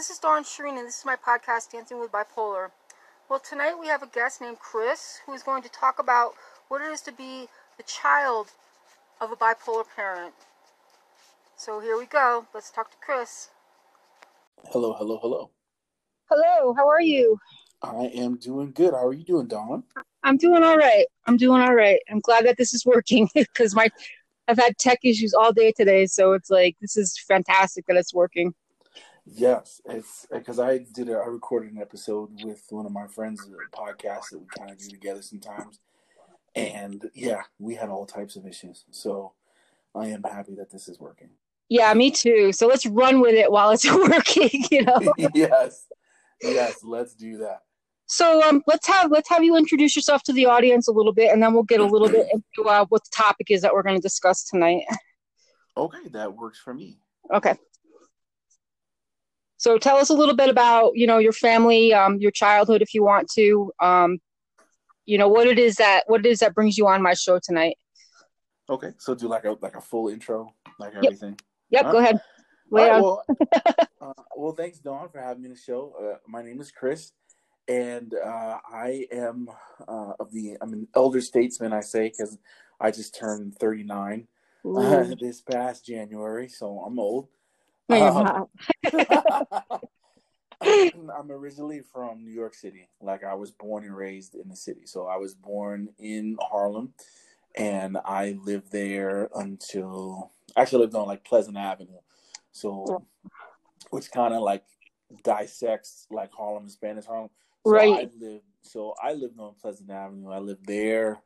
Hi, this is Dawn Sherine, and this is my podcast, Dancing with Bipolar. Well, tonight we have a guest named Chris who is going to talk about what it is to be the child of a bipolar parent. So here we go. Let's talk to Chris. Hello, hello, hello. Hello, how are you? I am doing good. How are you doing, Dawn? I'm doing all right. I'm doing all right. I'm glad that this is working because my I've had tech issues all day today, so it's like this is fantastic that it's working. Yes, it's because I did a, I recorded an episode with one of my friends, a podcast that we kind of do together sometimes, and yeah, we had all types of issues. So I am happy that this is working. Yeah, me too. So let's run with it while it's working. You know. yes, yes, let's do that. So um, let's have let's have you introduce yourself to the audience a little bit, and then we'll get a little bit into uh, what the topic is that we're going to discuss tonight. Okay, that works for me. Okay. So tell us a little bit about you know your family, um, your childhood, if you want to. Um, you know what it is that what it is that brings you on my show tonight. Okay, so do like a like a full intro, like everything. Yep, Huh? go ahead. Right, well, uh, well, thanks, Dawn, for having me on the show. Uh, my name is Chris, and uh, I am uh, of the. I'm an elder statesman, I say, because I just turned 39 Ooh. this past January, so I'm old. No, you're Um, not. I'm originally from New York City. Like I was born and raised in the city. So I was born in Harlem and I lived there until I actually lived on like Pleasant Avenue. So which kind of like dissects like Harlem and Spanish Harlem. So Right. I lived so I lived on Pleasant Avenue. I lived there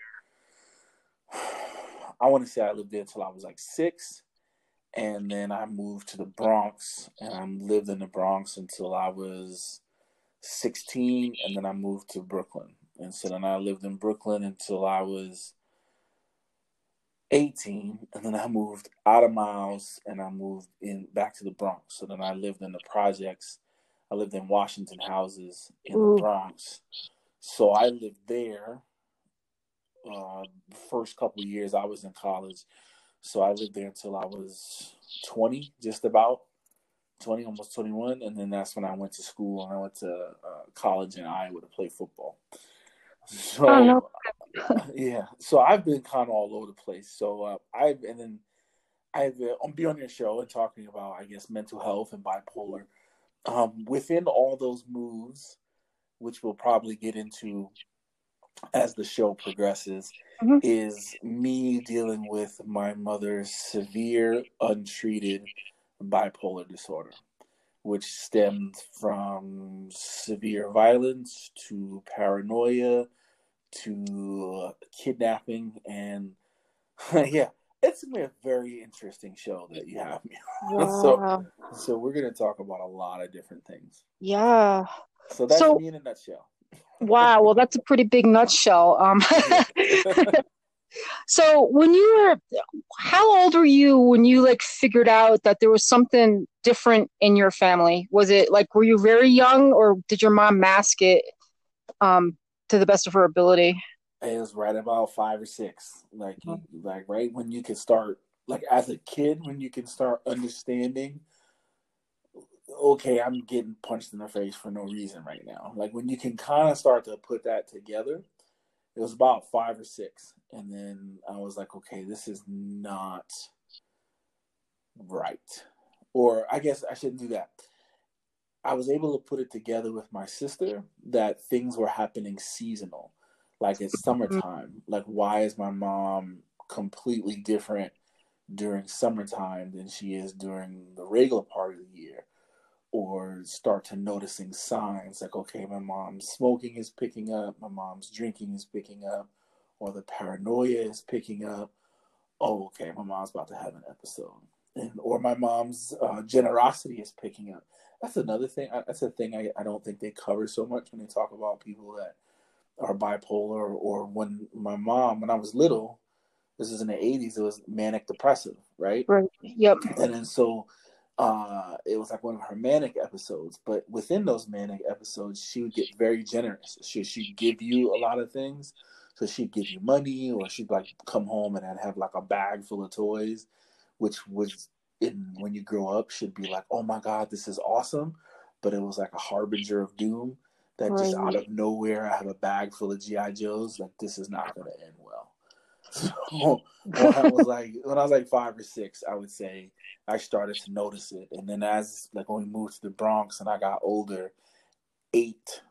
I want to say I lived there until I was like 6 and then I moved to the Bronx, and I lived in the Bronx until I was 16, and then I moved to Brooklyn, and so then I lived in Brooklyn until I was 18, and then I moved out of my house, and I moved in back to the Bronx. So then I lived in the projects. I lived in Washington houses in Ooh. the Bronx. So I lived there. Uh, the first couple of years I was in college, so I lived there until I was 20, just about 20, almost 21. And then that's when I went to school and I went to uh, college in Iowa to play football. So, Oh, no. yeah. So I've been kind of all over the place. So uh, I've, and then I've uh, on be on your show and talking about, I guess, mental health and bipolar. Um, within all those moves, which we'll probably get into as the show progresses, Mhm. is me dealing with my mother's severe, untreated bipolar disorder, which stemmed from severe violence to paranoia to kidnapping. And yeah, it's gonna be a very interesting show that you have me. So- So, we're gonna talk about a lot of different things. Yeah. So, that's So- me in a nutshell. Wow. Well, that's a pretty big nutshell. Um, so when you were, how old were you when you like figured out that there was something different in your family? Was it like, were you very young or did your mom mask it, um, to the best of her ability? It was right about five or six. Like you, like right when you can start like as a kid when you can start understanding okay, I'm getting punched in the face for no reason right now. Like when you can kind of start to put that together, it was about five or six. And then I was like, okay, this is not right. Or I guess I shouldn't do that. I was able to put it together with my sister that things were happening seasonal. Like it's mm-hmm. summertime. Like why is my mom completely different during summertime than she is during the regular part of the year? Or start to noticing signs like, okay, my mom's smoking is picking up, my mom's drinking is picking up, or the paranoia is picking up. Oh, okay, my mom's about to have an episode. And, or my mom's uh, generosity is picking up. That's another thing. I- That's a thing I, I don't think they cover so much when they talk about people that are bipolar. Or when my mom, when I was little, this is in the 80s, it was manic depressive, right? Right. Yep. And then so uh, it was like one of her manic episodes. But within those manic episodes, she would get very generous. She, she'd give you a lot of things. So she'd give you money, or she'd like come home and I'd have like a bag full of toys, which was in when you grow up should be like, oh my god, this is awesome, but it was like a harbinger of doom that right. just out of nowhere I have a bag full of GI Joes. Like this is not going to end. So when I was like when I was like five or six, I would say I started to notice it, and then as like when we moved to the Bronx and I got older, eight,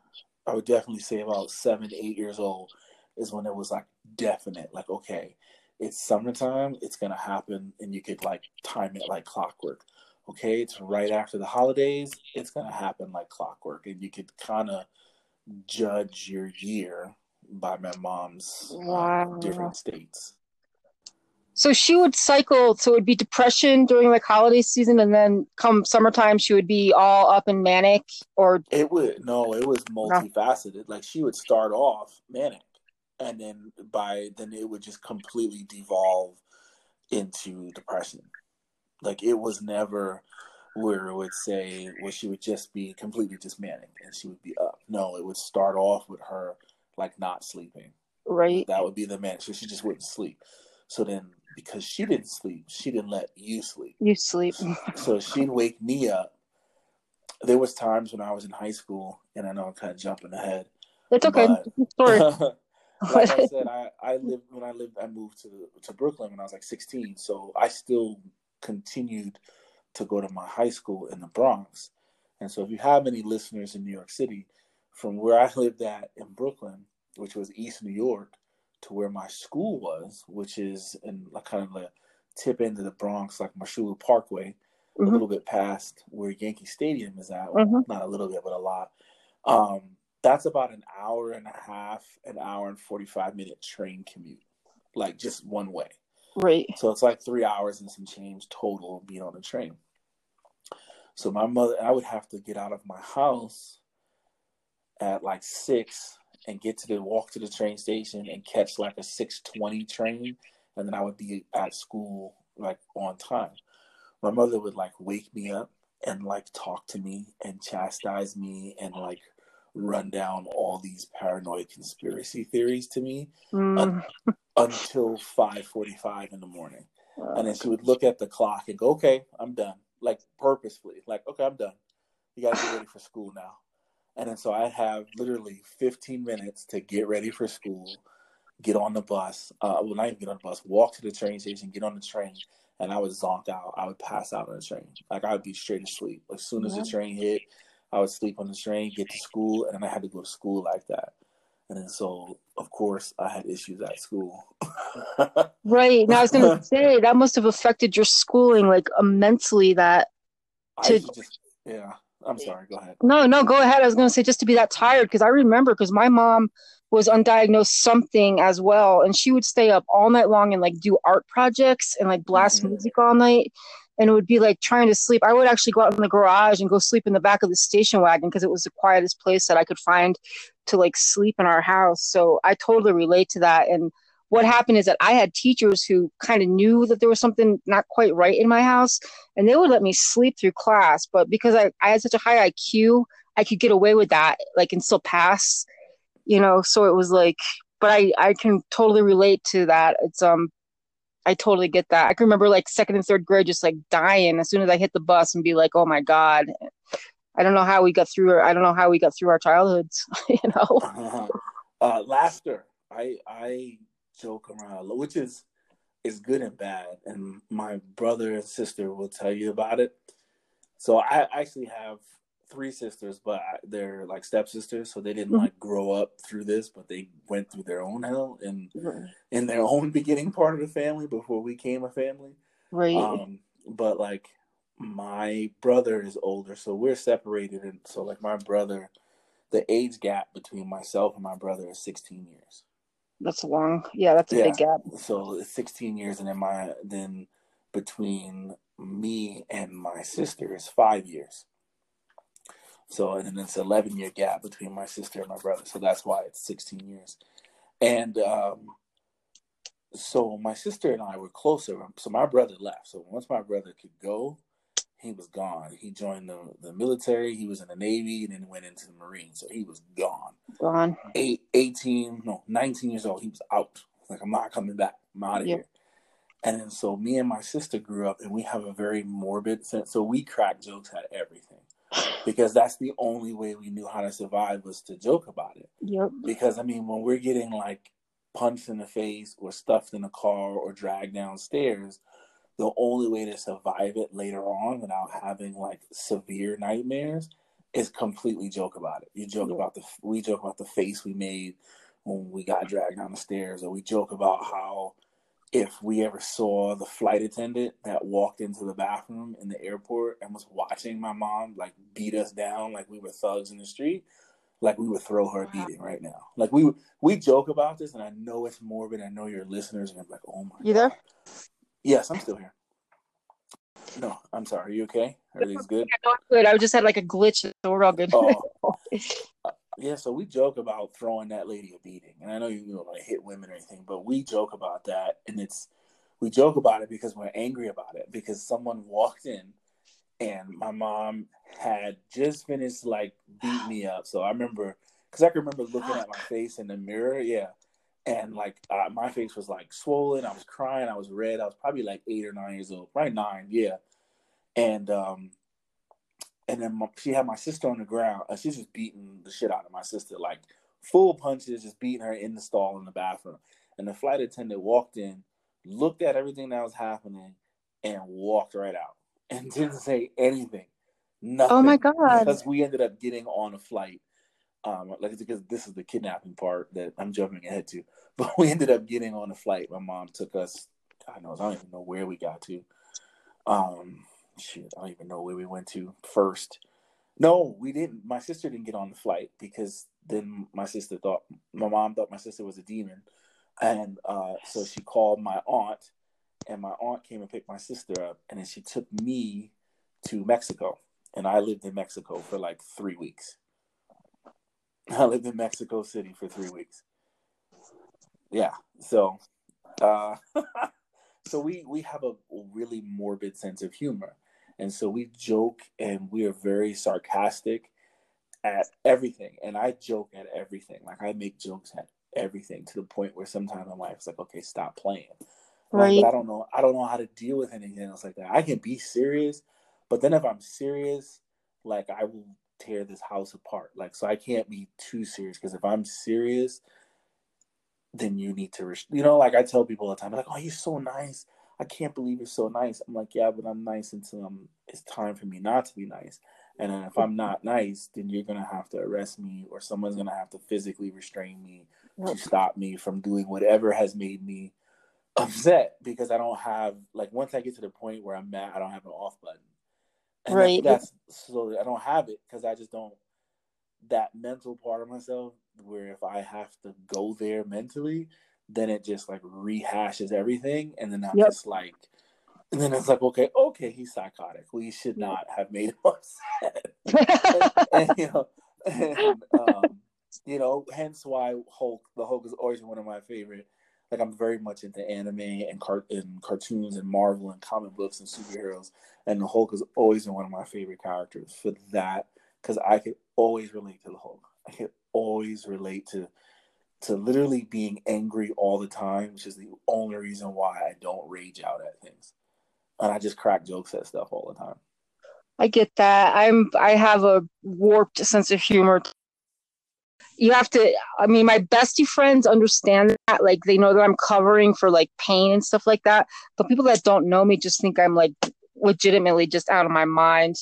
I would definitely say about seven, eight years old is when it was like definite. Like okay, it's summertime, it's gonna happen, and you could like time it like clockwork. Okay, it's right after the holidays, it's gonna happen like clockwork, and you could kind of judge your year by my mom's wow. uh, different states. So she would cycle. So it would be depression during like holiday season, and then come summertime, she would be all up and manic. Or it would no, it was multifaceted. No. Like she would start off manic, and then by then it would just completely devolve into depression. Like it was never where it would say where she would just be completely just manic and she would be up. No, it would start off with her like not sleeping. Right. That would be the man. So she just wouldn't sleep. So then because she didn't sleep, she didn't let you sleep. You sleep. so she'd wake me up. There was times when I was in high school, and I know I'm kind of jumping ahead. It's okay. Sorry. like I said, I, I lived when I lived. I moved to to Brooklyn when I was like 16. So I still continued to go to my high school in the Bronx. And so, if you have any listeners in New York City, from where I lived at in Brooklyn, which was East New York, to where my school was, which is in like kind of the tip end of the Bronx, like Mosholu Parkway, mm-hmm. a little bit past where Yankee Stadium is at. Well, mm-hmm. Not a little bit, but a lot. Um, that's about an hour and a half, an hour and 45 minute train commute, like just one way. Right. So it's like three hours and some change total being on the train. So my mother, I would have to get out of my house at like six and get to the walk to the train station and catch like a six twenty train, and then I would be at school like on time. My mother would like wake me up and like talk to me and chastise me and like run down all these paranoid conspiracy theories to me mm. un- until 5:45 in the morning. Oh, and then she would look at the clock and go, "Okay, I'm done." Like purposefully, like, "Okay, I'm done. You got to get ready for school now." And then so I have literally 15 minutes to get ready for school, get on the bus. Uh, well, not even get on the bus, walk to the train station, get on the train, and I would zonk out. I would pass out on the train. Like I would be straight asleep. As soon as yeah. the train hit, I would sleep on the train, get to school, and then I had to go to school like that. And then so, of course, I had issues at school. right. Now I was going to say that must have affected your schooling like immensely. That to just, yeah. I'm sorry. Go ahead. No, no, go ahead. I was going to say just to be that tired because I remember because my mom was undiagnosed something as well, and she would stay up all night long and like do art projects and like blast mm-hmm. music all night, and it would be like trying to sleep. I would actually go out in the garage and go sleep in the back of the station wagon because it was the quietest place that I could find to like sleep in our house. So I totally relate to that and what happened is that I had teachers who kind of knew that there was something not quite right in my house, and they would let me sleep through class. But because I, I had such a high IQ, I could get away with that, like, and still pass, you know. So it was like, but I, I can totally relate to that. It's, um, I totally get that. I can remember like second and third grade just like dying as soon as I hit the bus and be like, oh my God. I don't know how we got through. Our, I don't know how we got through our childhoods. You know, uh, uh, laughter. I I joke around, which is is good and bad. And my brother and sister will tell you about it. So I actually have three sisters, but they're like stepsisters, so they didn't mm-hmm. like grow up through this, but they went through their own hell and mm-hmm. in their own beginning part of the family before we came a family. Right. Um, but like my brother is older, so we're separated, and so like my brother, the age gap between myself and my brother is 16 years. That's a long. Yeah, that's a yeah. big gap. So 16 years, and then my then between me and my sister is five years. So and then it's 11 year gap between my sister and my brother. So that's why it's 16 years. And um, so my sister and I were closer. So my brother left. So once my brother could go, he was gone. He joined the, the military. He was in the Navy and then went into the Marines. So he was gone. Gone. Eight, 18, no, 19 years old. He was out. Like, I'm not coming back. I'm out of yep. here. And then so me and my sister grew up and we have a very morbid sense. So we crack jokes at everything because that's the only way we knew how to survive was to joke about it. Yep. Because I mean, when we're getting like punched in the face or stuffed in a car or dragged downstairs, the only way to survive it later on without having like severe nightmares is completely joke about it. You joke about the we joke about the face we made when we got dragged down the stairs, or we joke about how if we ever saw the flight attendant that walked into the bathroom in the airport and was watching my mom like beat us down like we were thugs in the street, like we would throw her a beating right now. Like we we joke about this, and I know it's morbid. I know your listeners are like, "Oh my." You there? Yes, I'm still here. No, I'm sorry. Are you okay? Are these good? Yeah, no, I'm good. I just had like a glitch, so we're all good. Oh. yeah, so we joke about throwing that lady a beating, and I know you, you know like hit women or anything, but we joke about that, and it's we joke about it because we're angry about it because someone walked in, and my mom had just finished like beat me up. So I remember because I can remember looking at my face in the mirror, yeah, and like uh, my face was like swollen. I was crying. I was red. I was probably like eight or nine years old, right? nine, yeah, and um and then my, she had my sister on the ground and she's just beating the shit out of my sister like full punches just beating her in the stall in the bathroom and the flight attendant walked in looked at everything that was happening and walked right out and didn't say anything nothing oh my god because we ended up getting on a flight um like because this is the kidnapping part that i'm jumping ahead to but we ended up getting on a flight my mom took us i know i don't even know where we got to um shit, I don't even know where we went to first. No, we didn't. My sister didn't get on the flight because then my sister thought my mom thought my sister was a demon, and uh, so she called my aunt, and my aunt came and picked my sister up, and then she took me to Mexico, and I lived in Mexico for like three weeks. I lived in Mexico City for three weeks. Yeah, so, uh, so we we have a really morbid sense of humor and so we joke and we are very sarcastic at everything. And I joke at everything. Like I make jokes at everything to the point where sometimes my wife's like, okay, stop playing. Right. but I don't know. I don't know how to deal with anything else like that. I can be serious, but then if I'm serious, like I will tear this house apart. Like so, I can't be too serious because if I'm serious, then you need to, you know, like I tell people all the time, like, oh, you're so nice. I can't believe you're so nice. I'm like, yeah, but I'm nice until I'm, it's time for me not to be nice. And then if I'm not nice, then you're gonna have to arrest me, or someone's gonna have to physically restrain me to stop me from doing whatever has made me upset because I don't have like once I get to the point where I'm mad, I don't have an off button. And right. That's, that's so I don't have it because I just don't that mental part of myself where if I have to go there mentally, then it just like rehashes everything, and then I'm yep. just like, and then it's like, okay, okay, he's psychotic. We should not have made him upset. and, and, you know, and, um, you know, hence why Hulk, the Hulk is always one of my favorite. Like I'm very much into anime and, car- and cartoons and Marvel and comic books and superheroes, and the Hulk has always been one of my favorite characters for that because I could always relate to the Hulk. I could always relate to to literally being angry all the time, which is the only reason why I don't rage out at things. And I just crack jokes at stuff all the time. I get that. I'm I have a warped sense of humor. You have to I mean my bestie friends understand that like they know that I'm covering for like pain and stuff like that, but people that don't know me just think I'm like legitimately just out of my mind.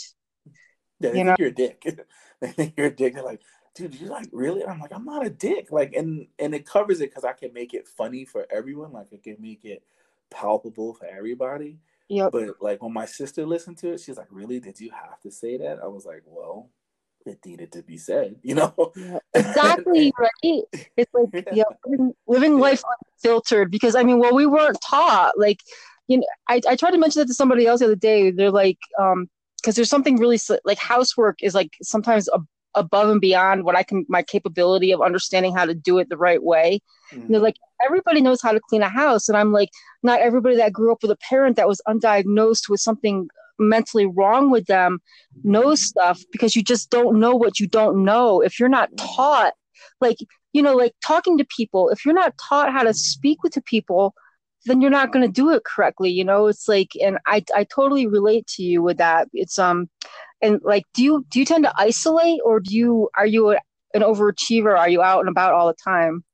Yeah, they you think know? you're a dick. they think you're a dick. They're like, dude, you're like really? And I'm like, I'm not a dick. Like, and and it covers it because I can make it funny for everyone. Like, I can make it palpable for everybody. Yeah. But like when my sister listened to it, she's like, "Really? Did you have to say that?" I was like, "Well, it needed to be said," you know. Yeah, exactly right. It's like yeah, living, living life unfiltered. Because I mean, well, we weren't taught. Like, you know, I I tried to mention that to somebody else the other day. They're like, um, because there's something really like housework is like sometimes a above and beyond what I can my capability of understanding how to do it the right way. Mm-hmm. they're like, everybody knows how to clean a house. And I'm like, not everybody that grew up with a parent that was undiagnosed with something mentally wrong with them knows stuff because you just don't know what you don't know. If you're not taught, like, you know, like talking to people, if you're not taught how to speak with the people, then you're not going to do it correctly you know? It's like and i i totally relate to you with that. It's um and like do you do you tend to isolate or do you are you an overachiever? Are you out and about all the time?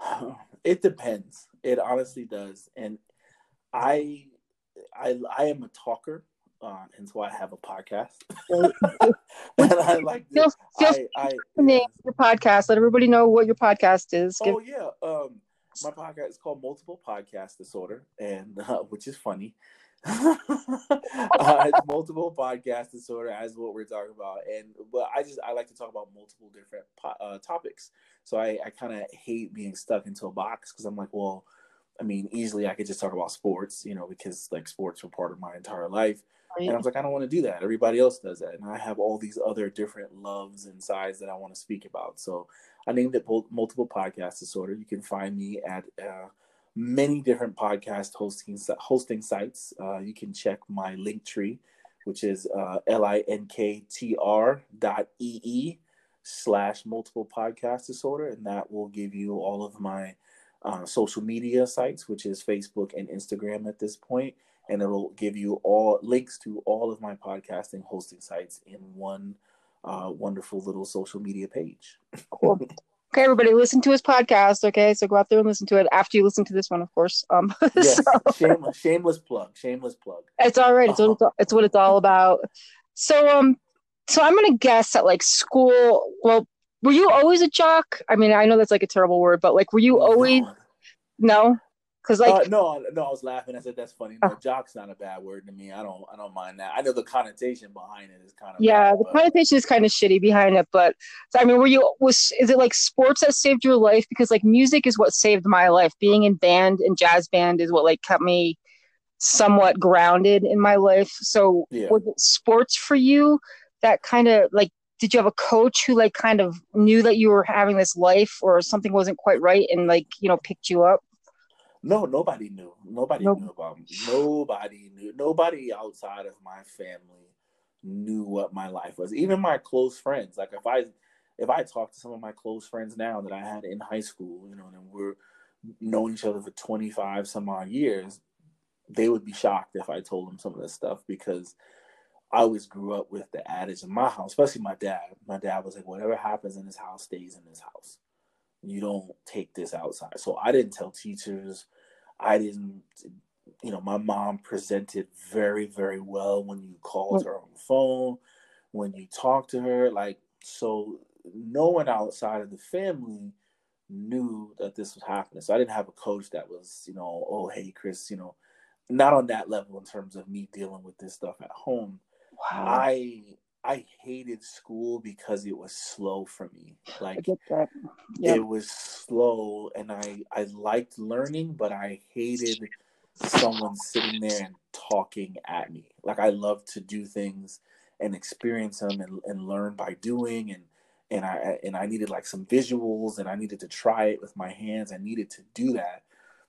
It depends. It honestly does. And i i i am a talker uh, hence why I have a podcast. and I like feel, feel I, I, name your podcast. Let everybody know what your podcast is. Oh Give- yeah, um, my podcast is called Multiple Podcast Disorder, and uh, which is funny. uh, it's multiple podcast disorder as what we're talking about, and but I just I like to talk about multiple different po- uh, topics. So I I kind of hate being stuck into a box because I'm like, well, I mean, easily I could just talk about sports, you know, because like sports were part of my entire life. Right. And I was like, I don't want to do that. Everybody else does that. And I have all these other different loves and sides that I want to speak about. So I named it Multiple Podcast Disorder. You can find me at uh, many different podcast hosting hosting sites. Uh, you can check my link tree, which is uh, linktr dot ee slash multiple podcast disorder. And that will give you all of my uh, social media sites, which is Facebook and Instagram at this point and it'll give you all links to all of my podcasting hosting sites in one uh, wonderful little social media page. cool. Okay, everybody, listen to his podcast. Okay, so go out there and listen to it after you listen to this one, of course. Um, yes, so. shameless, shameless plug. Shameless plug. It's all right. It's, uh-huh. what, it's what it's all about. So, um, so I'm gonna guess that like school. Well, were you always a jock? I mean, I know that's like a terrible word, but like, were you always? No. no? Cause like uh, no, no, I was laughing. I said that's funny. No, uh, jock's not a bad word to me. I don't, I don't mind that. I know the connotation behind it is kind of yeah. Bad, the but... connotation is kind of shitty behind it, but so, I mean, were you was is it like sports that saved your life? Because like music is what saved my life. Being in band and jazz band is what like kept me somewhat grounded in my life. So yeah. was it sports for you that kind of like? Did you have a coach who like kind of knew that you were having this life or something wasn't quite right and like you know picked you up? No, nobody knew. Nobody nope. knew about me. Nobody knew. Nobody outside of my family knew what my life was. Even my close friends. Like if I if I talk to some of my close friends now that I had in high school, you know, and we're known each other for 25 some odd years, they would be shocked if I told them some of this stuff because I always grew up with the adage in my house, especially my dad. My dad was like, whatever happens in this house stays in this house you don't take this outside. So I didn't tell teachers. I didn't, you know, my mom presented very, very well when you called mm. her on the phone, when you talked to her. Like, so no one outside of the family knew that this was happening. So I didn't have a coach that was, you know, oh, hey, Chris, you know, not on that level in terms of me dealing with this stuff at home. Wow. I I hated school because it was slow for me. Like yep. it was slow and I I liked learning, but I hated someone sitting there and talking at me. Like I love to do things and experience them and, and learn by doing and and I and I needed like some visuals and I needed to try it with my hands. I needed to do that.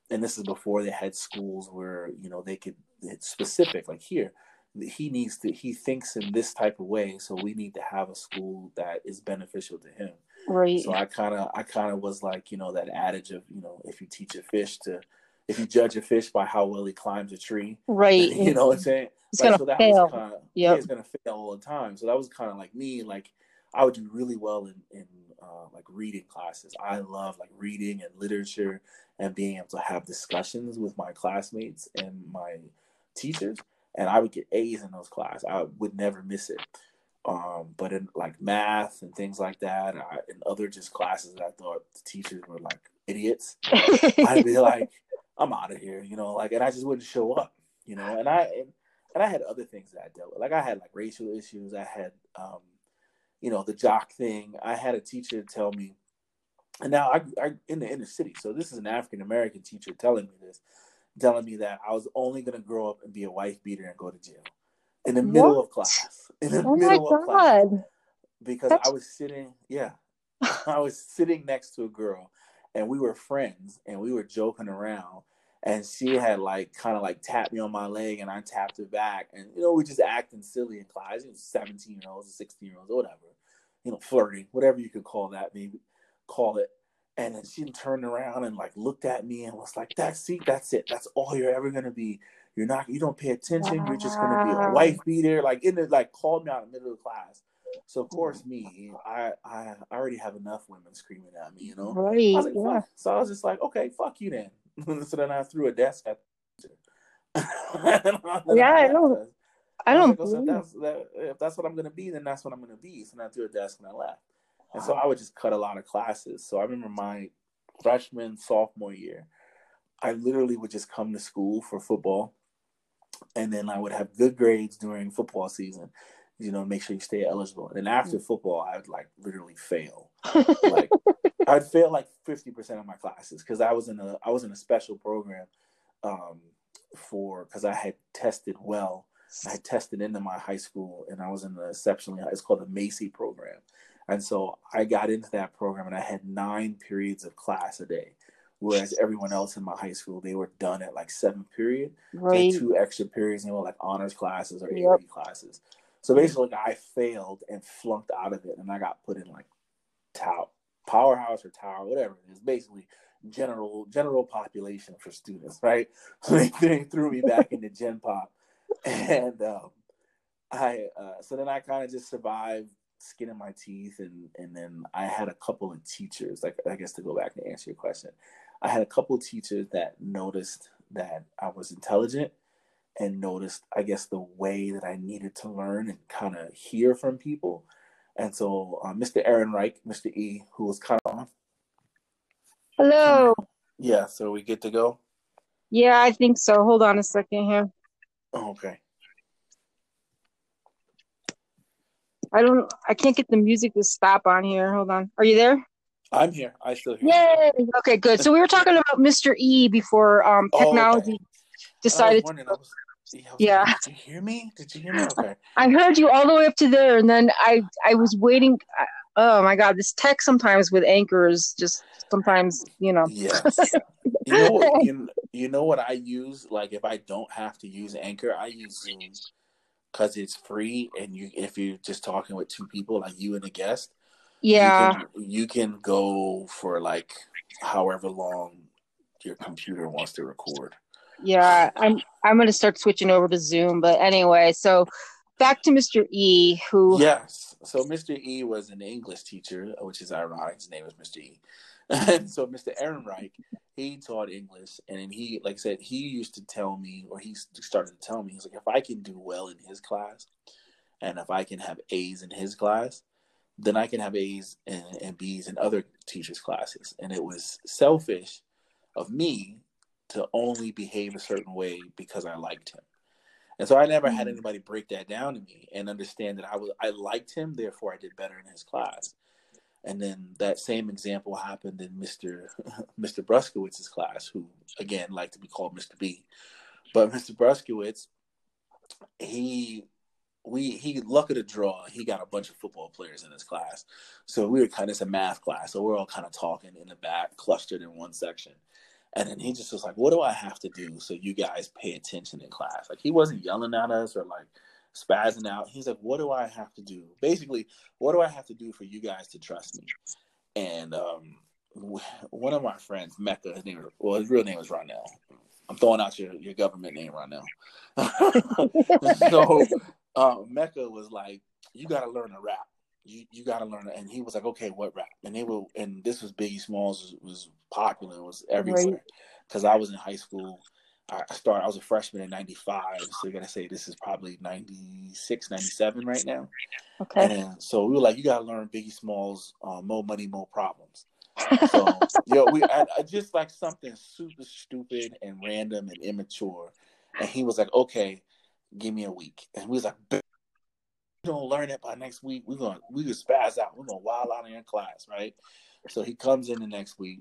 And this is before they had schools where, you know, they could it's specific, like here he needs to he thinks in this type of way so we need to have a school that is beneficial to him. Right. So i kind of i kind of was like you know that adage of you know if you teach a fish to if you judge a fish by how well he climbs a tree right. you know what i'm saying? It's like, gonna so that fail. was kind of yep. yeah it's gonna fail all the time. So that was kind of like me like i would do really well in in uh, like reading classes. I love like reading and literature and being able to have discussions with my classmates and my teachers and I would get A's in those classes. I would never miss it. Um, but in like math and things like that, I, in other just classes that I thought the teachers were like idiots, I'd be like, I'm out of here, you know, like, and I just wouldn't show up, you know, and I, and, and I had other things that I dealt with. Like I had like racial issues. I had, um, you know, the jock thing. I had a teacher tell me, and now I, I in the inner city. So this is an African American teacher telling me this telling me that I was only going to grow up and be a wife beater and go to jail in the what? middle of class. In the oh middle of class. Because That's... I was sitting, yeah, I was sitting next to a girl and we were friends and we were joking around. And she had like kind of like tapped me on my leg and I tapped her back. And, you know, we just acting silly in class. You know, 17 year olds, 16 year olds, or whatever, you know, flirting, whatever you could call that, maybe call it. And then she turned around and like looked at me and was like, "That's see, that's it. That's all you're ever gonna be. You're not. You don't pay attention. Wow. You're just gonna be a wife beater." Like in the like called me out in the middle of the class. So of course, me, I I already have enough women screaming at me, you know. Right. I like, yeah. So I was just like, okay, fuck you then. so then I threw a desk at. yeah, I don't. I don't. Like, oh, so that's, that, if that's what I'm gonna be, then that's what I'm gonna be. So then I threw a desk and I left. And so I would just cut a lot of classes. So I remember my freshman, sophomore year, I literally would just come to school for football. And then I would have good grades during football season, you know, make sure you stay eligible. And then after mm. football, I would like literally fail. like I'd fail like 50% of my classes because I was in a I was in a special program um, for because I had tested well. I had tested into my high school and I was in the exceptionally it's called the Macy program. And so I got into that program and I had nine periods of class a day. Whereas everyone else in my high school, they were done at like seven period, right. so two extra periods, you know, like honors classes or yep. AP classes. So basically, like, I failed and flunked out of it, and I got put in like tower, powerhouse or tower, whatever it is. Basically, general general population for students, right? So they, they threw me back into Gen Pop, and um, I uh, so then I kind of just survived skin in my teeth and and then I had a couple of teachers like I guess to go back and answer your question I had a couple of teachers that noticed that I was intelligent and noticed I guess the way that I needed to learn and kind of hear from people and so uh, Mr. Ehrenreich Mr. E who was kind of hello yeah so we get to go yeah I think so hold on a second here okay I don't. I can't get the music to stop on here. Hold on. Are you there? I'm here. I still hear. Yay! You. Okay, good. So we were talking about Mr. E before um, technology oh, okay. decided. to, was, yeah. Did you hear me? Did you hear me? Okay. I heard you all the way up to there, and then I I was waiting. Oh my god, this tech sometimes with anchors just sometimes you know. Yes. you know? You, you know what I use? Like if I don't have to use Anchor, I use Zoom because it's free and you if you're just talking with two people like you and a guest yeah. you can, you can go for like however long your computer wants to record. Yeah i'm i'm going to start switching over to zoom but anyway so back to mr e who yes so mr e was an english teacher which is ironic his name is mr e and so Mr. Ehrenreich, he taught English, and he, like I said, he used to tell me, or he started to tell me, he's like, if I can do well in his class, and if I can have A's in his class, then I can have A's and, and B's in other teachers' classes. And it was selfish of me to only behave a certain way because I liked him. And so I never had mm-hmm. anybody break that down to me and understand that I was I liked him, therefore I did better in his class. And then that same example happened in Mr. Mr. Bruskowitz's class, who again liked to be called Mr. B. But Mr. Bruskowitz, he we he luck of the draw, he got a bunch of football players in his class. So we were kind of it's a math class, so we're all kind of talking in the back, clustered in one section. And then he just was like, What do I have to do so you guys pay attention in class? Like he wasn't yelling at us or like spazzing out. He's like, "What do I have to do? Basically, what do I have to do for you guys to trust me?" And um, one of my friends, Mecca, his name, well, his real name is Ronell. I'm throwing out your, your government name right now. so uh, Mecca was like, "You got to learn to rap. You you got to learn." It. And he was like, "Okay, what rap?" And they were, and this was Biggie Smalls was, was popular, it was everywhere because right. I was in high school I started, I was a freshman in 95. So you're going to say this is probably 96, 97 right now. Okay. And so we were like, you got to learn Biggie Smalls, uh, More Money, More Problems. So, you know, we I, I just like something super stupid and random and immature. And he was like, okay, give me a week. And we was like, don't learn it by next week. We're to, we just spaz out. We're to wild out in your class, right? So he comes in the next week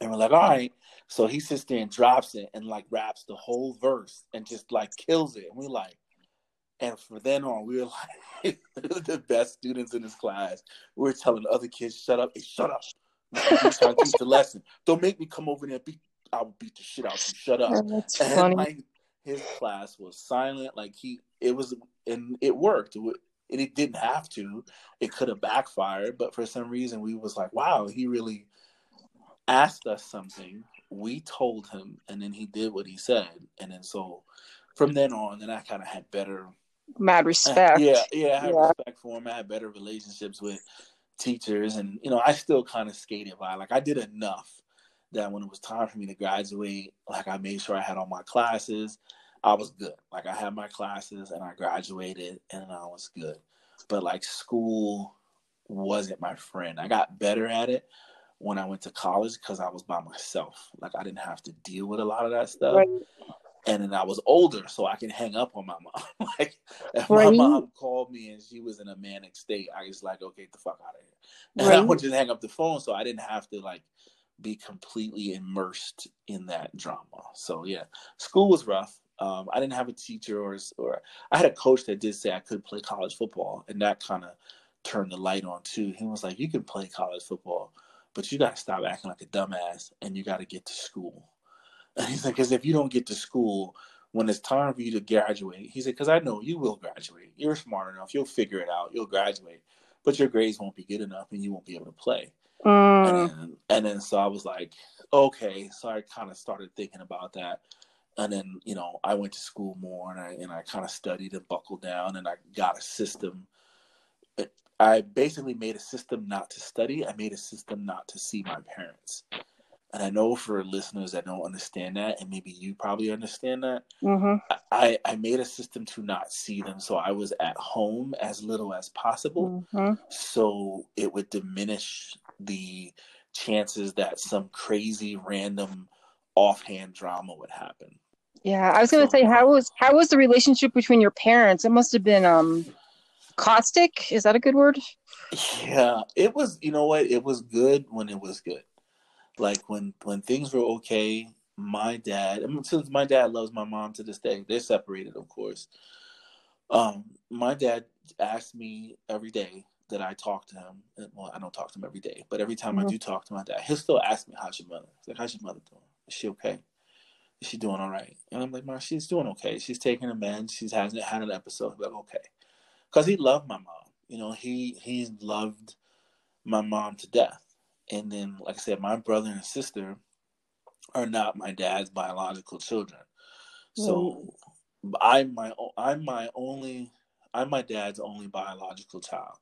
and we're like, all right. So he sits there and drops it and like raps the whole verse and just like kills it. And we're like, and from then on, we were like the best students in this class. We are telling the other kids, shut up, hey, shut up. I'm trying to teach the lesson. Don't make me come over there and beat I will beat the shit out you. Shut up. Oh, that's and funny. Like, his class was silent. Like he it was and it worked. and it didn't have to. It could have backfired, but for some reason we was like, wow, he really asked us something. We told him, and then he did what he said, and then so from then on, then I kind of had better Mad respect. yeah, yeah, I had Yeah. respect for him. I had better relationships with teachers, and you know, I still kind of skated by. Like I did enough that when it was time for me to graduate, like I made sure I had all my classes. I was good. Like I had my classes, and I graduated, and I was good. But like school wasn't my friend. I got better at it when I went to college because I was by myself. Like I didn't have to deal with a lot of that stuff Right. and then I was older, so I can hang up on my mom. like if Right. my mom called me and she was in a manic state, I was like, okay, get the fuck out of here. And I Right. would just hang up the phone, so I didn't have to like be completely immersed in that drama. So yeah, school was rough. Um, I didn't have a teacher or or I had a coach that did say I could play college football, and that kind of turned the light on too. He was like, you can play college football, but you got to stop acting like a dumbass, and you got to get to school. And he's like, because if you don't get to school when it's time for you to graduate, he said, because I know you will graduate. You're smart enough. You'll figure it out. You'll graduate, but your grades won't be good enough, and you won't be able to play. Mm, And then, and then so I was like, okay. So I kind of started thinking about that. And then, you know, I went to school more and I, and I kind of studied and buckled down and I got a system. I basically made a system not to study. I made a system not to see my parents. And I know for listeners that don't understand that, and maybe you probably understand that, mhm. I, I made a system to not see them. So I was at home as little as possible Mhm. so it would diminish the chances that some crazy random offhand drama would happen. Yeah, I was gonna So- say how was how was the relationship between your parents? It must have been um caustic. Is that a good word? Yeah, it was. You know what? It was good when it was good. Like when when things were okay. My dad. I mean, since my dad loves my mom to this day, they're separated, of course. Um, my dad asked me every day that I talk to him. Well, I don't talk to him every day, but every time I Mhm. do talk to my dad, he'll still ask me, "How's your mother?" He's like, "How's your mother doing? Is she okay? Is she doing all right?" And I'm like, "Ma, she's doing okay. She's taking a meds. She's hasn't had an episode." He's like, "Okay," because he loved my mom. You know, he he loved my mom to death. And then, like I said, my brother and sister are not my dad's biological children. So I'm my I'm my only I'm my dad's only biological child.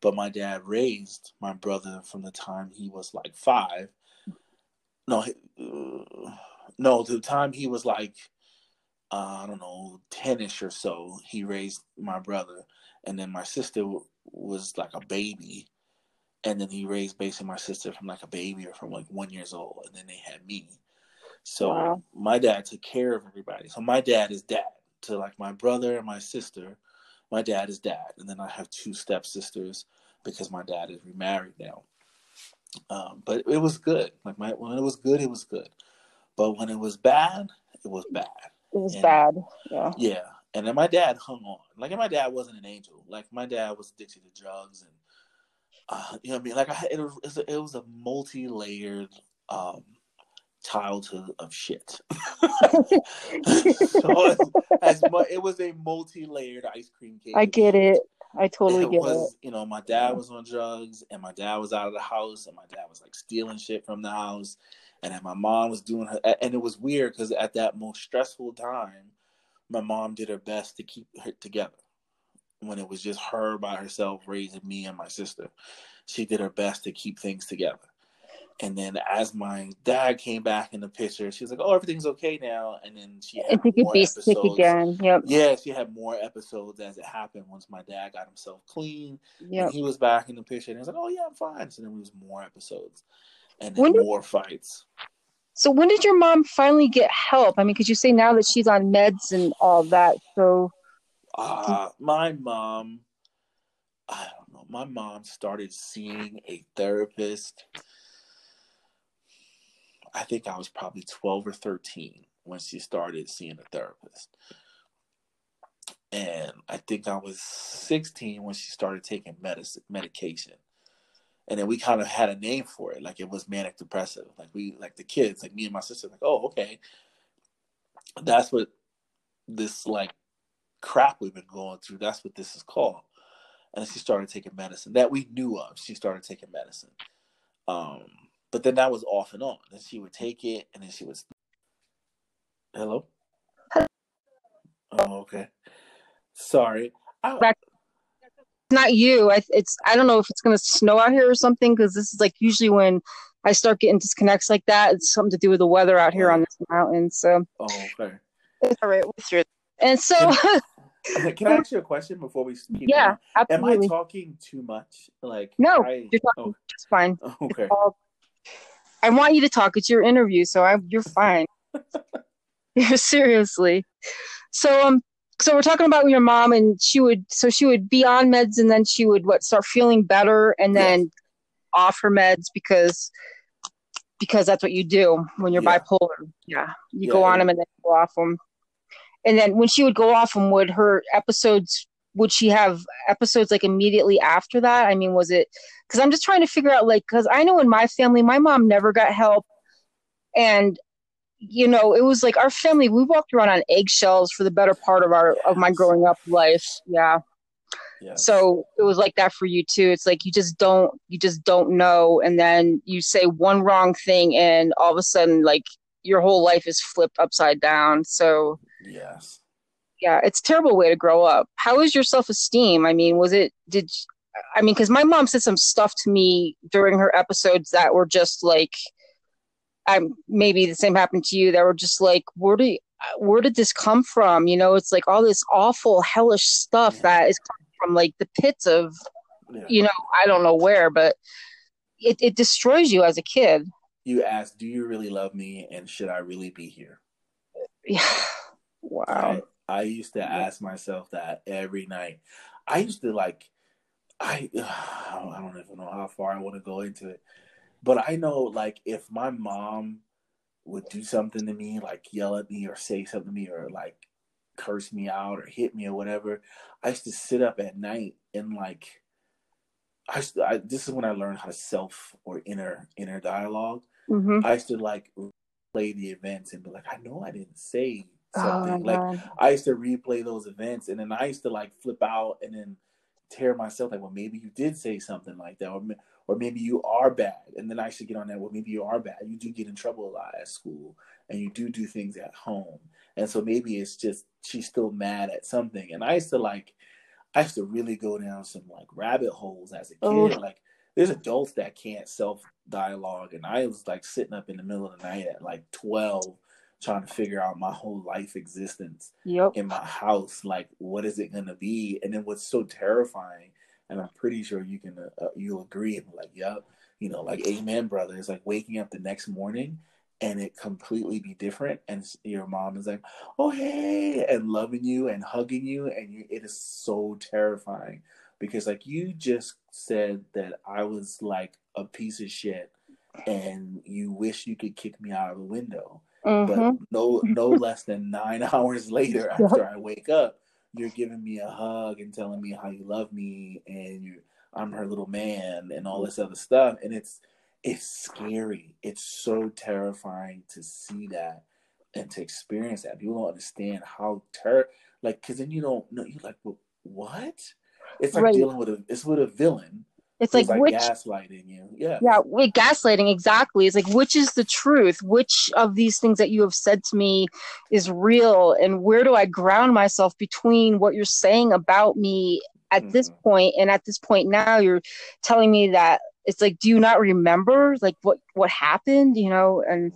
But my dad raised my brother from the time he was like five. No, he- uh, no, to the time he was like uh, I don't know ten-ish or so. He raised my brother, and then my sister w- was like a baby, and then he raised basically my sister from like a baby or from like one years old, and then they had me. So Wow. my dad took care of everybody. So my dad is dad to like my brother and my sister. My dad is dad, and then I have two stepsisters because my dad is remarried now. Um, but it was good. Like my when it was good, it was good. But when it was bad, it was bad. It was Yeah. bad. Yeah. Yeah. And then my dad hung on. Like and my dad wasn't an angel. Like my dad was addicted to drugs and uh, you know what I mean? Like I it was it was a, it was a multi-layered um, childhood of shit. so as, as much, it was a multi-layered ice cream cake. I get it. I totally it get was, you know, my dad was on drugs, and my dad was out of the house, and my dad was like stealing shit from the house, and then my mom was doing her, and it was weird because at that most stressful time, my mom did her best to keep it together. When it was just her by herself raising me and my sister, she did her best to keep things together. And then as my dad came back in the picture, she was like, "Oh, everything's okay now." And then she it. had I think it'd more be sick episodes. again. Yep. Yeah, she had more episodes as it happened once my dad got himself clean Yep. and he was back in the picture and he was like, Oh yeah, I'm fine. So then there was more episodes and then did- more fights. So when did your mom finally get help? I mean, because you say now that she's on meds and all that. So Uh my mom I don't know, my mom started seeing a therapist. I think I was probably twelve or thirteen when she started seeing a therapist. And I think I was sixteen when she started taking medicine medication. And then we kind of had a name for it like it was manic depressive like we like the kids like me and my sister like oh okay that's what this like crap we've been going through that's what this is called and she started taking medicine that we knew of she started taking medicine um but then that was off and on. and she would take it, and then she was Hello. Oh, okay. Sorry. I, not you. I, it's I don't know if it's gonna snow out here or something because this is like usually when I start getting disconnects like that. It's something to do with the weather out here on this mountain. So oh, okay. it's all right. We're And so Can I ask you a question before we keep yeah, going? Am I talking too much? Like No, I, You're talking just fine. oh, okay. all- I want you to talk. It's your interview, so I, you're fine. You're seriously. So um, so we're talking about your mom, and she would so she would be on meds, and then she would what start feeling better, and then off her meds because because that's what you do when you're Yeah. bipolar. Yeah, you Yeah, go on yeah. them and then go off them. And then when she would go off them, would her episodes? Would she have episodes like immediately after that? I mean, was it? Because I'm just trying to figure out, like, because I know in my family, my mom never got help, and you know, it was like our family. We walked around on eggshells for the better part of our of my growing up life. Yeah. Yes. So it was like that for you too. It's like you just don't you just don't know and then you say one wrong thing and all of a sudden like your whole life is flipped upside down. So yes. yeah, it's a terrible way to grow up. How is your self-esteem? I mean, was it did I mean cuz my mom said some stuff to me during her episodes that were just like I'm maybe the same happened to you that were just like where do you, where did this come from? You know, it's like all this awful hellish stuff that is coming from like the pits of Yeah. you know, I don't know where, but it, it destroys you as a kid. You ask, "Do you really love me?" and should I really be here? Yeah. Wow. I, I used to ask myself that every night. I used to like, I I don't even know how far I want to go into it, but I know like if my mom would do something to me, like yell at me or say something to me or like curse me out or hit me or whatever, I used to sit up at night and like. I, used to, I this is when I learned how to self or inner inner dialogue. hmm I used to like play the events and be like, I know I didn't say Oh, something. like man. I used to replay those events and then I used to like flip out and then tear myself like, well, maybe you did say something like that, or or maybe you are bad. And then I should get on that. Well, maybe you are bad. You do get in trouble a lot at school, and you do do things at home. And so maybe it's just she's still mad at something. And I used to like, I used to really go down some like rabbit holes as a kid. Oh. Like there's adults that can't self dialogue, and I was like sitting up in the middle of the night at like twelve trying to figure out my whole life existence Yep. in my house like what is it going to be and then what's so terrifying and i'm pretty sure you can uh, uh, you'll agree. And be like yep you know like amen brother. It's like waking up the next morning and it completely be different. And your mom is like oh hey and loving you and hugging you. And you, it is so terrifying because like you just said that i was like a piece of shit and you wish you could kick me out of the window. Hmm but no no less than nine hours later after I wake up, you're giving me a hug and telling me how you love me and you I'm her little man and all this other stuff. And it's it's scary. It's so terrifying to see that and to experience that. People don't understand how ter like because then you don't know you're like, well, what? It's like Right. dealing with a it's with a villain. It's who's, like which gaslighting you. Yeah. yeah, wait, gaslighting exactly. It's like which is the truth? Which of these things that you have said to me is real and where do I ground myself between what you're saying about me at this Mhm. point and at this point now you're telling me that it's like do you not remember like what what happened, you know? And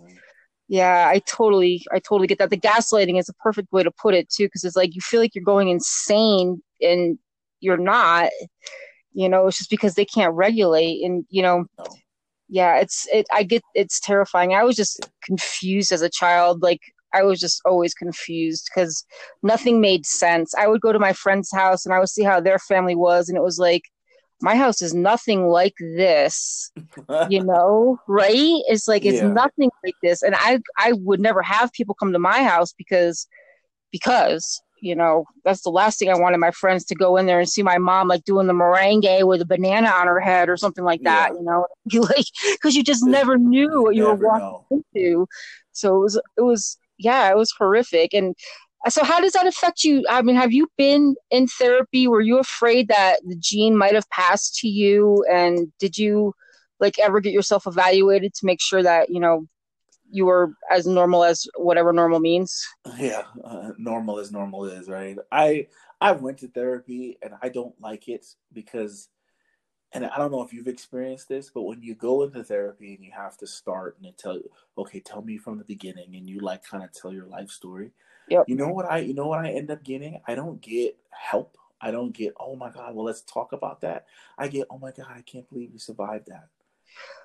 Yeah, I totally, I totally get that. The gaslighting is a perfect way to put it too, because it's like you feel like you're going insane and you're not. You know, it's just because they can't regulate, and you know, yeah, it's it. I get it's terrifying. I was just confused as a child. Like I was just always confused because nothing made sense. I would go to my friend's house and I would see how their family was, and it was like my house is nothing like this you know right it's like it's Yeah. nothing like this and i i would never have people come to my house because because you know that's the last thing i wanted my friends to go in there and see my mom like doing the merengue with a banana on her head or something like that Yeah. you know? You like because you just never knew what you were walking know. into. So it was it was yeah it was horrific. And uh, so how does that affect you? I mean have you been in therapy? Were you afraid that the gene might have passed to you? And did you like ever get yourself evaluated to make sure that you know you were as normal as whatever normal means? Yeah, uh, normal as normal is, right? I I went to therapy and I don't like it because and I don't know if you've experienced this, but when you go into therapy and you have to start and tell you, okay, tell me from the beginning, and you like kind of tell your life story. Yep. You know what I, you know what I end up getting? I don't get help. I don't get, oh my god, well let's talk about that. I get, oh my god, I can't believe you survived that.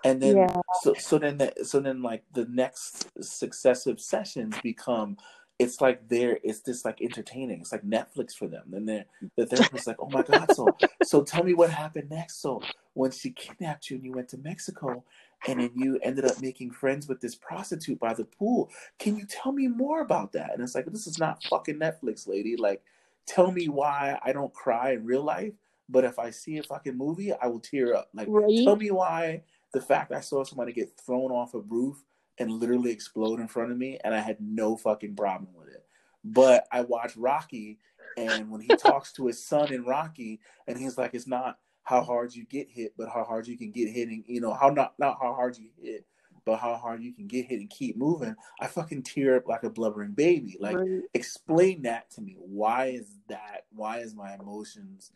And then, Yeah. so so then, the, so then, like the next successive sessions become it's like they're it's just like entertaining. It's like Netflix for them. Then they're the therapist's like, oh my god, so so tell me what happened next. So when she kidnapped you and you went to Mexico and then you ended up making friends with this prostitute by the pool, can you tell me more about that? And it's like this is not fucking Netflix, lady. Like, tell me why I don't cry in real life, but if I see a fucking movie, I will tear up. Like, Right. tell me why the fact I saw somebody get thrown off a roof and literally explode in front of me, and I had no fucking problem with it. But I watched Rocky, and when he talks to his son in Rocky, and he's like, "It's not how hard you get hit, but how hard you can get hitting. You know, how not not how hard you hit, but how hard you can get hit and keep moving." I fucking tear up like a blubbering baby. Like, Right. explain that to me. Why is that? Why is my emotions?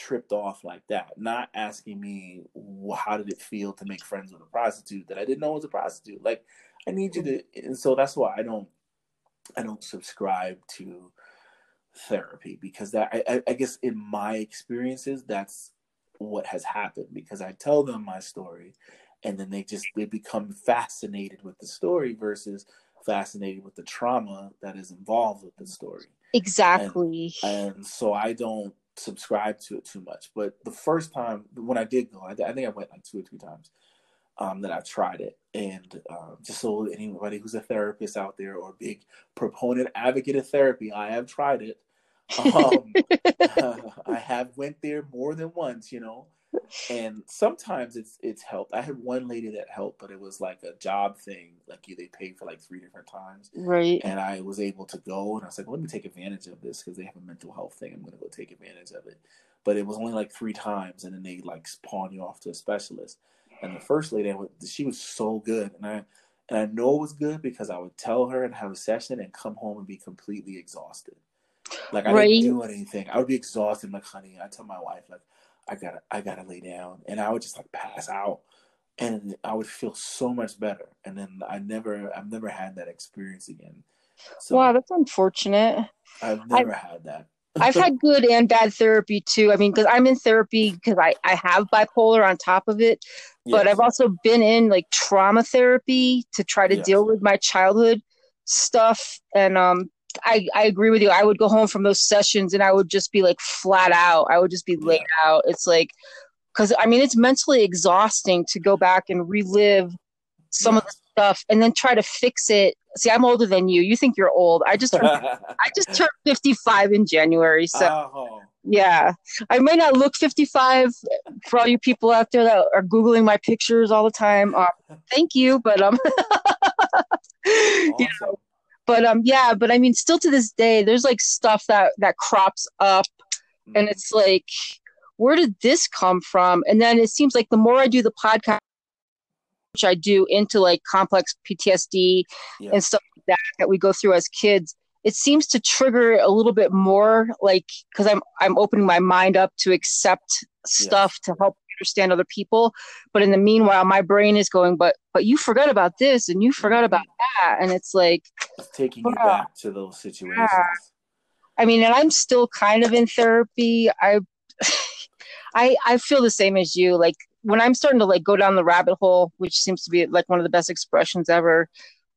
Tripped off like that not asking me how did it feel to make friends with a prostitute that i didn't know was a prostitute like i need you to and so that's why i don't i don't subscribe to therapy because that i, I- I guess in my experiences that's what has happened because i tell them my story and then they just they become fascinated with the story versus fascinated with the trauma that is involved with the story Exactly. and so I don't subscribe to it too much. But the first time when I did go, I, I think I went like two or three times um, that I tried it, and uh, just so anybody who's a therapist out there or big proponent advocate of therapy, I have tried it. Um, I have went there more than once, you know, and sometimes it's it's helped. I had one lady that helped, but it was like a job thing, like you they paid for like three different times right. and I was able to go and I was like, let me take advantage of this because they have a mental health thing. I'm going to go take advantage of it. But it was only like three times, and then they like pawn you off to a specialist. And the first lady, I went, she was so good, and I and I know it was good because I would tell her and have a session and come home and be completely exhausted. Like I Right. didn't do anything. I would be exhausted. I'm like, honey, I tell my wife like, I gotta, I gotta lay down, and I would just like pass out, and I would feel so much better. And then I never, I've never had that experience again. So wow, that's unfortunate. I've never had that. I've had good and bad therapy too. I mean, because I'm in therapy because I, I have bipolar on top of it, but Yes. I've also been in like trauma therapy to try to Yes. deal with my childhood stuff. And um, I, I agree with you. I would go home from those sessions and I would just be like flat out. I would just be laid out. It's like, because I mean, it's mentally exhausting to go back and relive some of the stuff and then try to fix it. See, I'm older than you. You think you're old. I just turned, I just turned 55 in January. So oh, yeah, I may not look 55 for all you people out there that are googling my pictures all the time. Um, thank you, but um, you know, awesome. But um, yeah, but I mean, still to this day, there's like stuff that that crops up, and Mhm. it's like, where did this come from? And then it seems like the more I do the podcast, which I do into like complex PTSD Yeah. and stuff like that that we go through as kids it seems to trigger a little bit more like because i'm i'm opening my mind up to accept stuff to help understand other people but in the meanwhile my brain is going but but you forgot about this and you forgot about that and it's like It's taking you Yeah. back to those situations. i mean and i'm still kind of in therapy i i i feel the same as you like when i'm starting to like go down the rabbit hole which seems to be like one of the best expressions ever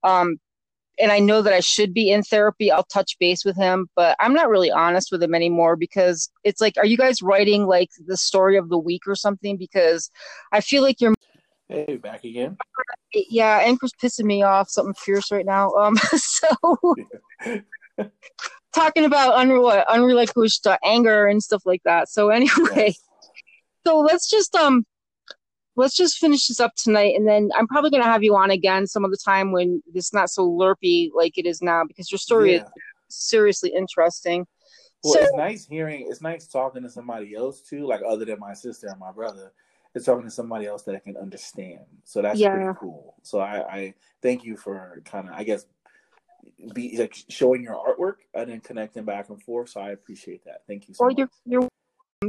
um and I know that I should be in therapy, I'll touch base with him, but I'm not really honest with him anymore because it's like, are you guys writing like the story of the week or something? Because I feel like you're, Hey, back again. yeah, Anchor's pissing me off, something fierce right now. Um, so talking about unre- what, uh, anger and stuff like that. So anyway, Yes. so let's just um let's just finish this up tonight and then i'm probably going to have you on again some of the time when it's not so lurpy like it is now because your story Yeah. is seriously interesting Well, so it's nice hearing. It's nice talking to somebody else too, like other than my sister and my brother, it's talking to somebody else that I can understand. So that's Yeah. pretty cool. So I, I thank you for kind of I guess be like showing your artwork and then connecting back and forth. So I appreciate that. Thank you so Or much. you're you're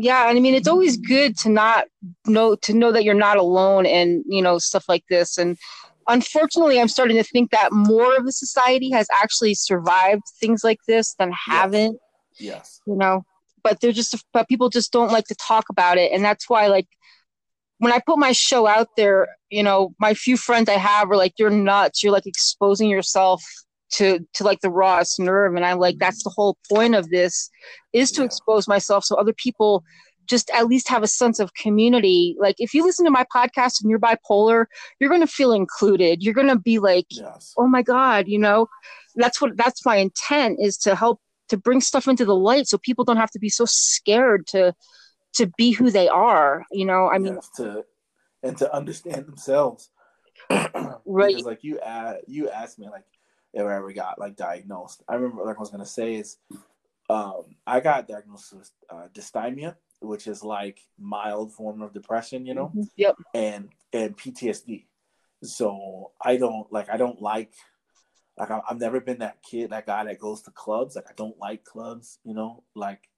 yeah, and I mean it's always good to not know to know that you're not alone and you know stuff like this. And unfortunately, I'm starting to think that more of the society has actually survived things like this than haven't. Yes. You know, but they're just but people just don't like to talk about it, and that's why like when I put my show out there, you know, my few friends I have are like, "You're nuts! You're like exposing yourself." To, to like the rawest nerve and i'm like that's the whole point of this is to Yeah. expose myself so other people just at least have a sense of community. Like if you listen to my podcast and you're bipolar, you're going to feel included. You're going to be like, Yes. "Oh my god," you know. That's what that's my intent is to help to bring stuff into the light so people don't have to be so scared to to be who they are, you know. I mean, yes, to and to understand themselves. Right. Because like you a you asked me like if I ever got like diagnosed. I remember like I was gonna say is um I got diagnosed with uh, dysthymia, which is like mild form of depression, you know, yep. and and PTSD. So I don't like I don't like like I- I've never been that kid that guy that goes to clubs. Like I don't like clubs, you know, like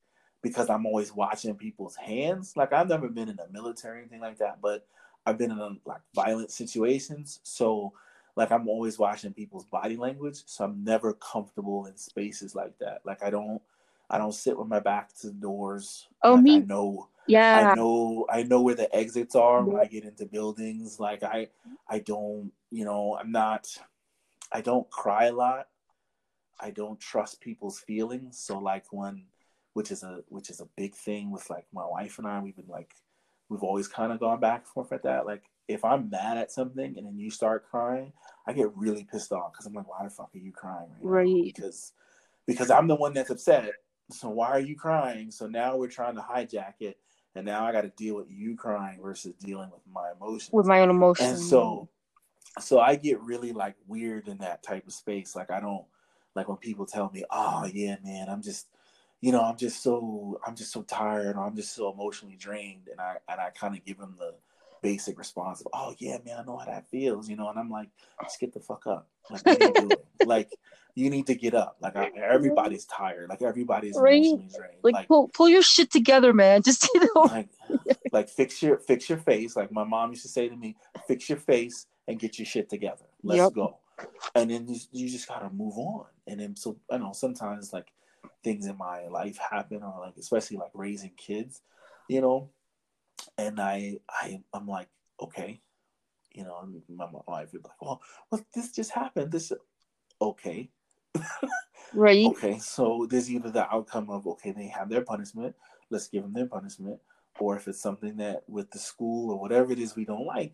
because I'm always watching people's hands. Like I've never been in the military or anything like that, but I've been in like violent situations. So like I'm always watching people's body language. So I'm never comfortable in spaces like that. Like I don't I don't sit with my back to the doors. Oh, like, me- I know Yeah. I know I know where the exits are when I get into buildings. Like I I don't, you know, I'm not I don't cry a lot. I don't trust people's feelings. So like when which is a which is a big thing with like my wife and I, we've been like we've always kind of gone back and forth at that. Like if I'm mad at something and then you start crying, I get really pissed off because I'm like, why the fuck are you crying right, now? Right. Because because I'm the one that's upset. So why are you crying? So now we're trying to hijack it, and now I got to deal with you crying versus dealing with my emotions. With my own emotions. and so, so I get really like weird in that type of space. Like I don't like when people tell me, "Oh yeah, man, I'm just." You know, I'm just so I'm just so tired, or I'm just so emotionally drained, and I and I kind of give them the basic response of, "Oh yeah, man, I know how that feels," you know, and I'm like, ah. "Just get the fuck up, like you like you need to get up. Like I, everybody's tired, like everybody's Right. emotionally drained. like, like pull pull your shit together, man. Just you know. like like fix your fix your face like my mom used to say to me fix your face and get your shit together let's Yep. go and then you, you just gotta move on and then so i know sometimes like things in my life happen or like especially like raising kids you know and i i i'm like okay. You know and my, my wife would be like well well this just happened. This okay. Right. okay so there's either the outcome of okay they have their punishment. Let's give them their punishment. Or if it's something that with the school or whatever it is we don't like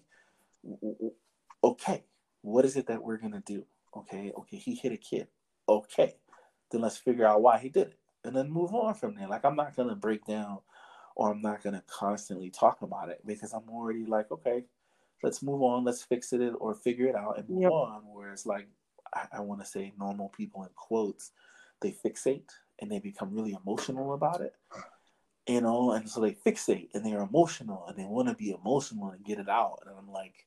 okay what is it that we're gonna do? Okay okay he hit a kid. Okay then let's figure out why he did it and then move on from there. Like i'm not gonna break down or i'm not gonna constantly talk about it because i'm already like okay let's move on let's fix it or figure it out and move Yep. on whereas like I, I want to say normal people in quotes, they fixate and they become really emotional about it. You know, and so they fixate and they're emotional and they want to be emotional and get it out. And I'm like,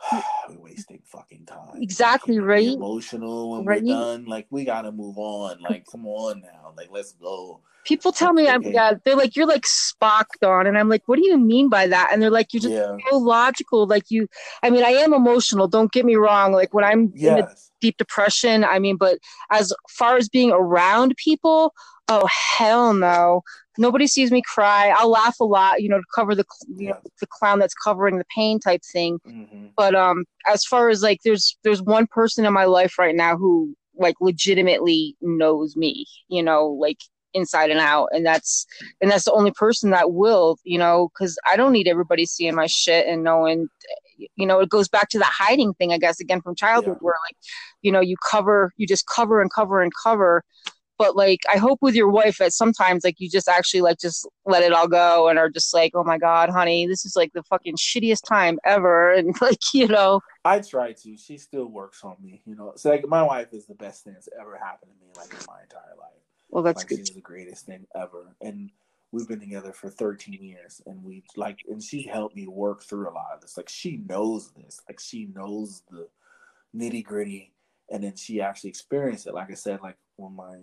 we're wasting fucking time. Exactly, right? Emotional when Right. we're done. Like we gotta move on. Like, come on now. Like, let's go. People tell me I'm yeah, they're like, You're like Spock on, and I'm like, What do you mean by that? And they're like, You're just yeah. so logical. Like you I mean, I am emotional, don't get me wrong. Like when I'm in a deep depression, I mean, but as far as being around people, oh hell no. Nobody sees me cry. I'll laugh a lot, you know, to cover the cl- you know, the clown that's covering the pain type thing. hmm But um as far as like there's there's one person in my life right now who like legitimately knows me, you know, like inside and out and that's and that's the only person that will, you know, cuz I don't need everybody seeing my shit and knowing you know, it goes back to that hiding thing I guess again from childhood Yeah. where like you know, you cover you just cover and cover and cover but like I hope with your wife that sometimes like you just actually like just let it all go and are just like, oh my god, honey, this is like the fucking shittiest time ever, and like you know, I try to. She still works on me. You know, so like my wife is the best thing that's ever happened to me like in my entire life. well that's like good. she's the greatest thing ever and we've been together for 13 years and we like and she helped me work through a lot of this like she knows this like she knows the nitty gritty and then she actually experienced it like i said like when my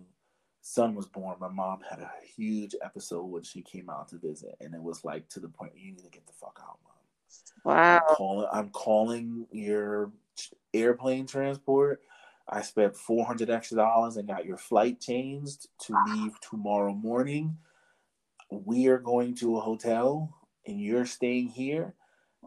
son was born my mom had a huge episode when she came out to visit and it was like to the point you need to get the fuck out mom Wow. i'm calling i'm calling your airplane transport i spent 400 extra dollars and got your flight changed to leave tomorrow morning we are going to a hotel and you're staying here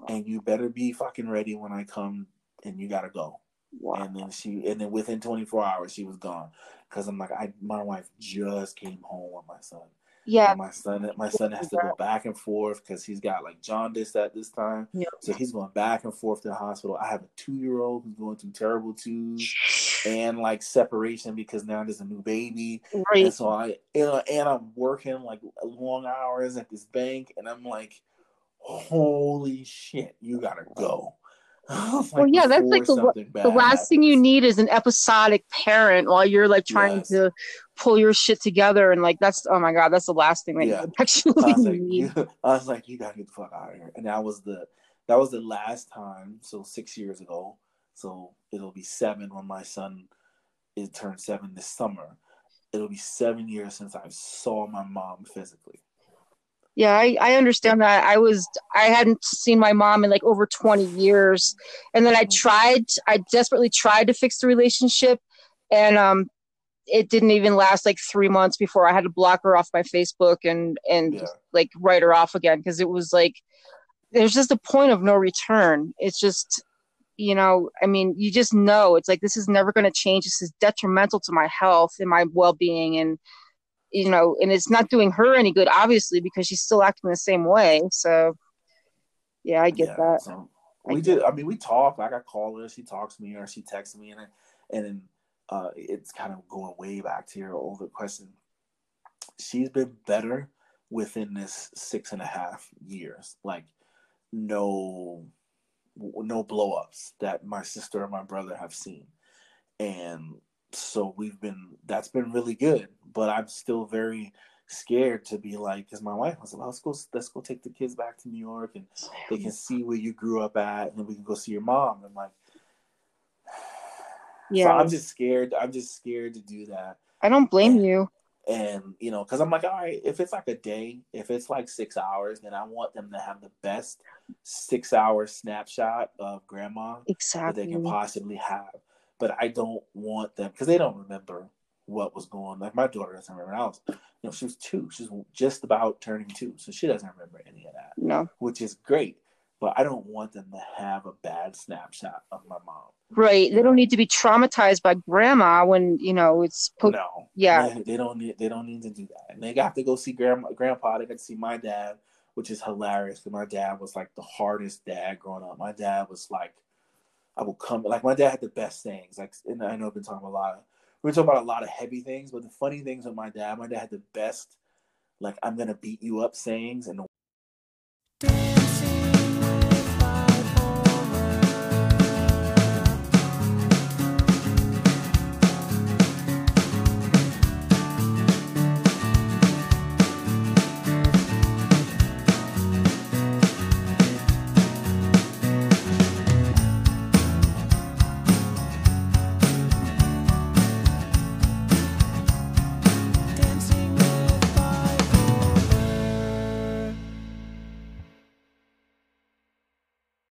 and you better be fucking ready when I come and you gotta go. Wow. And then she and then within 24 hours she was gone. Cause I'm like, I my wife just came home with my son. Yeah. And my son my son has to go back and forth because he's got like jaundice at this time. Yeah. So he's going back and forth to the hospital. I have a two year old who's going through terrible twos and like separation because now there's a new baby. Right. And so I, you know, and I'm working like long hours at this bank, and I'm like, holy shit, you gotta go. Oh, like, Well, yeah, that's like the- The last thing you need is an episodic parent while you're like trying Yes. to pull your shit together and like that's oh my god, that's the last thing that Yeah. you actually I like, need. I was like, you gotta get the fuck out of here. And that was the that was the last time. So six years ago. So it'll be seven when my son is turned seven this summer. It'll be seven years since I saw my mom physically. Yeah, I, I understand that. I was I hadn't seen my mom in like over 20 years. And then I Mhm. tried I desperately tried to fix the relationship and um it didn't even last like 3 months before I had to block her off my Facebook and and Yeah. like write her off again because it was like there's just a point of no return. It's just you know, I mean, you just know it's like this is never going to change. This is detrimental to my health and my well-being and you know, and it's not doing her any good, obviously, because she's still acting the same way. So, yeah, I get that. So we did. I mean, we talk. Like I call her, she talks to me, or she texts me, and and then uh, it's kind of going way back to your older question. She's been better within this six and a half years. Like no, no blow ups that my sister and my brother have seen, and so we've been. That's been really good. But I'm still very scared to be like, because my wife was like, oh, let's go, let's go take the kids back to New York and they can see where you grew up at, and then we can go see your mom. I'm like, Yeah, so I'm just scared. I'm just scared to do that, I don't blame you. and you know, because I'm like, all right, if it's like a day, if it's like six hours, then I want them to have the best six hour snapshot of grandma that Exactly. they can possibly have. But I don't want them because they don't remember what was going. on. Like my daughter doesn't remember. I was, you know, she was two. She's just about turning two, so she doesn't remember any of that. No, which is great. But I don't want them to have a bad snapshot of my mom. right? They don't need to be traumatized by grandma when you know it's. Po- no, yeah. they, they don't need. They don't need to do that. And they got to go see grandma, grandpa. They got to see my dad, which is hilarious. Because my dad was like the hardest dad growing up. My dad was like, I will come. Like my dad had the best things. Like, and I know I've been talking a lot. We're talking about a lot of heavy things, but the funny things with my dad, my dad had the best. Like I'm gonna beat you up sayings, and the